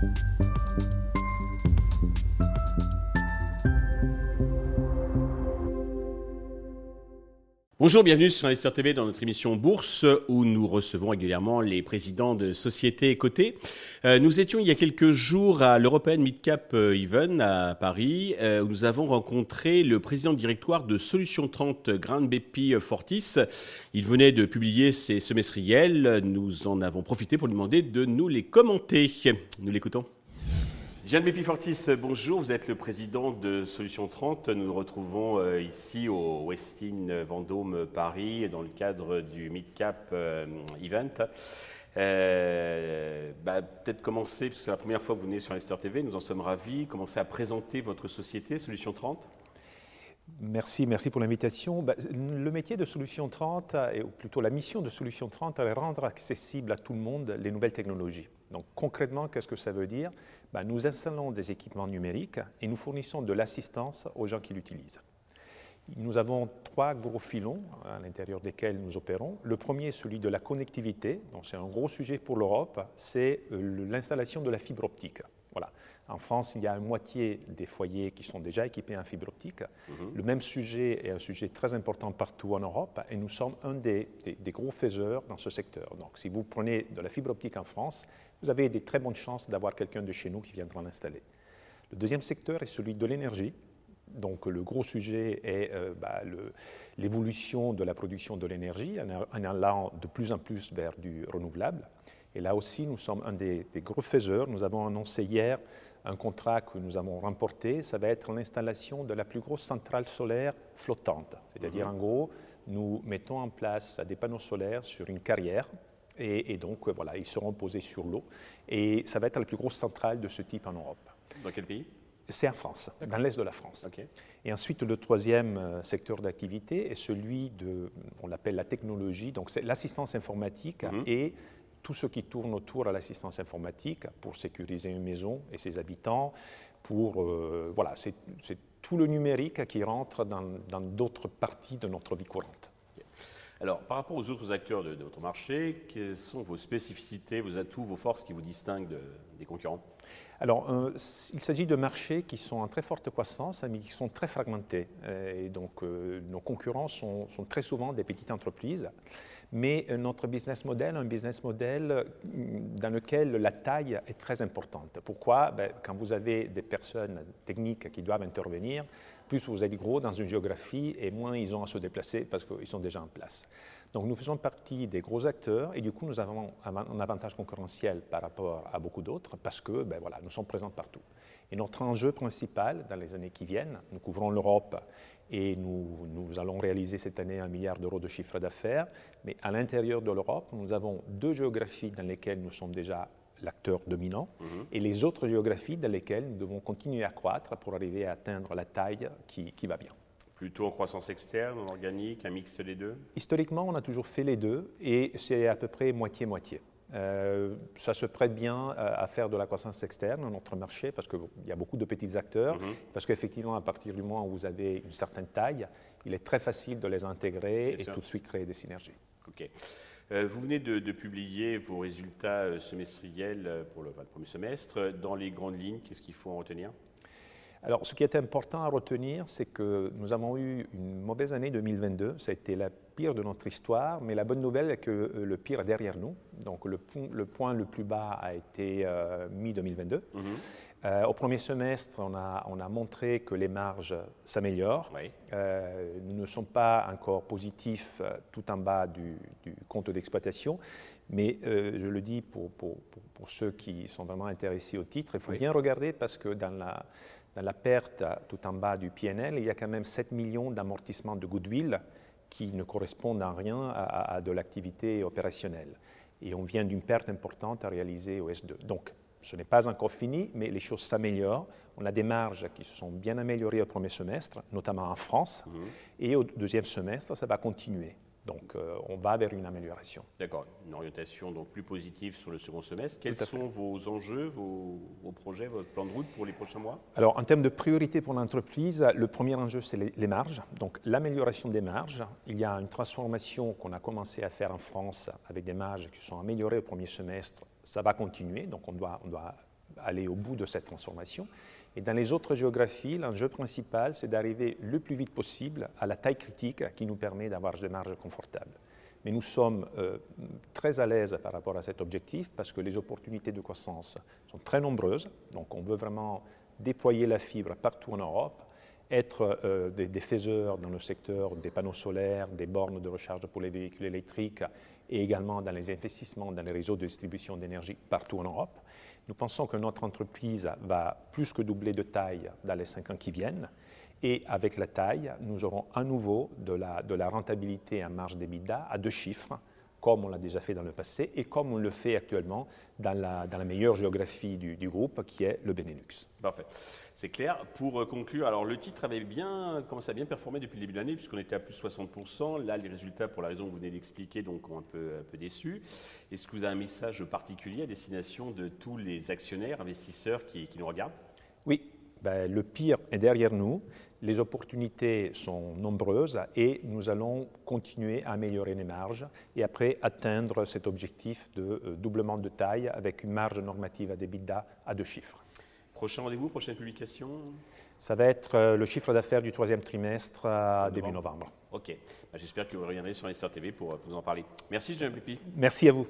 Thank you. Bonjour, bienvenue sur Investir TV dans notre émission Bourse où nous recevons régulièrement les présidents de sociétés cotées. Euh, nous étions il y a quelques jours à l'European Midcap euh, Even à Paris euh, où nous avons rencontré le président directoire de Solution 30 Grand BP Fortis. Il venait de publier ses semestriels. Nous en avons profité pour lui demander de nous les commenter. Nous l'écoutons. Jeanne Bépi-Fortis, bonjour. Vous êtes le président de Solution 30. Nous nous retrouvons euh, ici au Westin Vendôme Paris dans le cadre du Midcap euh, Event. Euh, bah, peut-être commencer, parce que c'est la première fois que vous venez sur Investor TV, nous en sommes ravis, commencer à présenter votre société, Solution 30. Merci, merci pour l'invitation. Bah, le métier de Solution 30, ou plutôt la mission de Solution 30, est rendre accessible à tout le monde les nouvelles technologies. Donc concrètement, qu'est-ce que ça veut dire? Ben, Nous installons des équipements numériques et nous fournissons de l'assistance aux gens qui l'utilisent. Nous avons trois gros filons à l'intérieur desquels nous opérons. Le premier, celui de la connectivité. C'est un gros sujet pour l'Europe, c'est euh, l'installation de la fibre optique. Voilà. En France, il y a une moitié des foyers qui sont déjà équipés en fibre optique. Mhm. Le même sujet est un sujet très important partout en Europe et nous sommes un des, des, gros faiseurs dans ce secteur. Donc, si vous prenez de la fibre optique en France, vous avez des très bonnes chances d'avoir quelqu'un de chez nous qui viendra l'installer. Le deuxième secteur est celui de l'énergie. Donc le gros sujet est euh, bah, l'évolution de la production de l'énergie en allant de plus en plus vers du renouvelable. Et là aussi, nous sommes un des, gros faiseurs. Nous avons annoncé hier un contrat que nous avons remporté. Ça va être l'installation de la plus grosse centrale solaire flottante. C'est-à-dire, mhm. en gros, nous mettons en place des panneaux solaires sur une carrière et, donc, euh, voilà, ils seront posés sur l'eau. Et ça va être la plus grosse centrale de ce type en Europe. Dans quel pays? C'est en France, dans l'est de la France. Et ensuite, le troisième euh, secteur d'activité est celui de, on l'appelle la technologie, donc c'est l'assistance informatique mhm. et tout ce qui tourne autour de l'assistance informatique pour sécuriser une maison et ses habitants, pour, euh, voilà, c'est tout le numérique qui rentre dans d'autres parties de notre vie courante. Alors, par rapport aux autres acteurs de, votre marché, quelles sont vos spécificités, vos atouts, vos forces qui vous distinguent des concurrents? Alors, euh, il s'agit de marchés qui sont en très forte croissance, mais qui sont très fragmentés. Euh, et donc, euh, nos concurrents sont, très souvent des petites entreprises. Mais notre business model, un business model dans lequel la taille est très importante. Pourquoi? Ben, Quand vous avez des personnes techniques qui doivent intervenir, plus vous êtes gros dans une géographie et moins ils ont à se déplacer parce qu'ils sont déjà en place. Donc nous faisons partie des gros acteurs et du coup nous avons un avantage concurrentiel par rapport à beaucoup d'autres parce que ben voilà, nous sommes présents partout. Et notre enjeu principal dans les années qui viennent, nous couvrons l'Europe et nous, nous, allons réaliser cette année un milliard d'euros de chiffre d'affaires, mais à l'intérieur de l'Europe, nous avons deux géographies dans lesquelles nous sommes déjà l'acteur dominant, mhm. et les autres géographies dans lesquelles nous devons continuer à croître pour arriver à atteindre la taille qui, va bien. Plutôt en croissance externe, en organique, un mix des deux? Historiquement, on a toujours fait les deux, et c'est à peu près moitié-moitié. Euh, ça se prête bien à, faire de la croissance externe dans notre marché parce qu'il y a beaucoup de petits acteurs, mhm. parce qu'effectivement, à partir du moment où vous avez une certaine taille, il est très facile de les intégrer et tout de suite créer des synergies. Ok. Euh, vous venez de, publier vos résultats euh, semestriels pour le, premier semestre. Dans les grandes lignes, qu'est-ce qu'il faut en retenir? Alors, ce qui est important à retenir, c'est que nous avons eu une mauvaise année 2022. Ça a été la pire de notre histoire, mais la bonne nouvelle est que le pire est derrière nous. Donc, le, point le plus bas a été mi-2022. Euh, au premier semestre, on a, on a, montré que les marges s'améliorent. Euh, nous ne sommes pas encore positifs euh, tout en bas du, compte d'exploitation, mais je le dis pour, pour, pour, ceux qui sont vraiment intéressés au titre, il faut bien regarder parce que dans la, dans la perte tout en bas du PNL, il y a quand même 7 millions d'amortissements de goodwill qui ne correspondent en rien à, à de l'activité opérationnelle. Et on vient d'une perte importante à réaliser au S2. Donc, ce n'est pas encore fini, mais les choses s'améliorent. On a des marges qui se sont bien améliorées au premier semestre, notamment en France, mhm. et au deuxième semestre, ça va continuer. Donc, euh, on va vers une amélioration. D'accord, une orientation donc plus positive sur le second semestre. Quels sont vos enjeux, vos, projets, votre plan de route pour les prochains mois? Alors, en termes de priorité pour l'entreprise, le premier enjeu, c'est les, marges. Donc, l'amélioration des marges. Il y a une transformation qu'on a commencé à faire en France avec des marges qui sont améliorées au premier semestre. Ça va continuer, donc on doit, on doit aller au bout de cette transformation. Et dans les autres géographies, l'enjeu principal, c'est d'arriver le plus vite possible à la taille critique qui nous permet d'avoir des marges confortables. Mais nous sommes euh, très à l'aise par rapport à cet objectif parce que les opportunités de croissance sont très nombreuses. Donc on veut vraiment déployer la fibre partout en Europe, être euh, des, des, faiseurs dans le secteur des panneaux solaires, des bornes de recharge pour les véhicules électriques et également dans les investissements dans les réseaux de distribution d'énergie partout en Europe. Nous pensons que notre entreprise va plus que doubler de taille dans les cinq ans qui viennent. Et avec la taille, nous aurons à nouveau de la, rentabilité en marge d'EBITDA à deux chiffres, comme on l'a déjà fait dans le passé et comme on le fait actuellement dans la, dans la meilleure géographie du, du, groupe, qui est le Benelux. Parfait. C'est clair. Pour euh, conclure, alors le titre avait bien commencé à bien performer depuis le début de l'année, puisqu'on était à plus de 60%. Là, les résultats, pour la raison que vous venez d'expliquer, donc ont un peu, un peu déçu. Est-ce que vous avez un message particulier à destination de tous les actionnaires, investisseurs qui, qui nous regardent? Oui, ben, le pire est derrière nous, les opportunités sont nombreuses et nous allons continuer à améliorer les marges et après atteindre cet objectif de euh, doublement de taille avec une marge normative à d'EBITDA à deux chiffres. Prochain rendez-vous, prochaine publication? Ça va être euh, le chiffre d'affaires du troisième trimestre à début novembre. Ok, ben, j'espère que vous reviendrez sur Investor TV pour, pour, vous en parler. Merci, Jean Pipi. Merci à vous.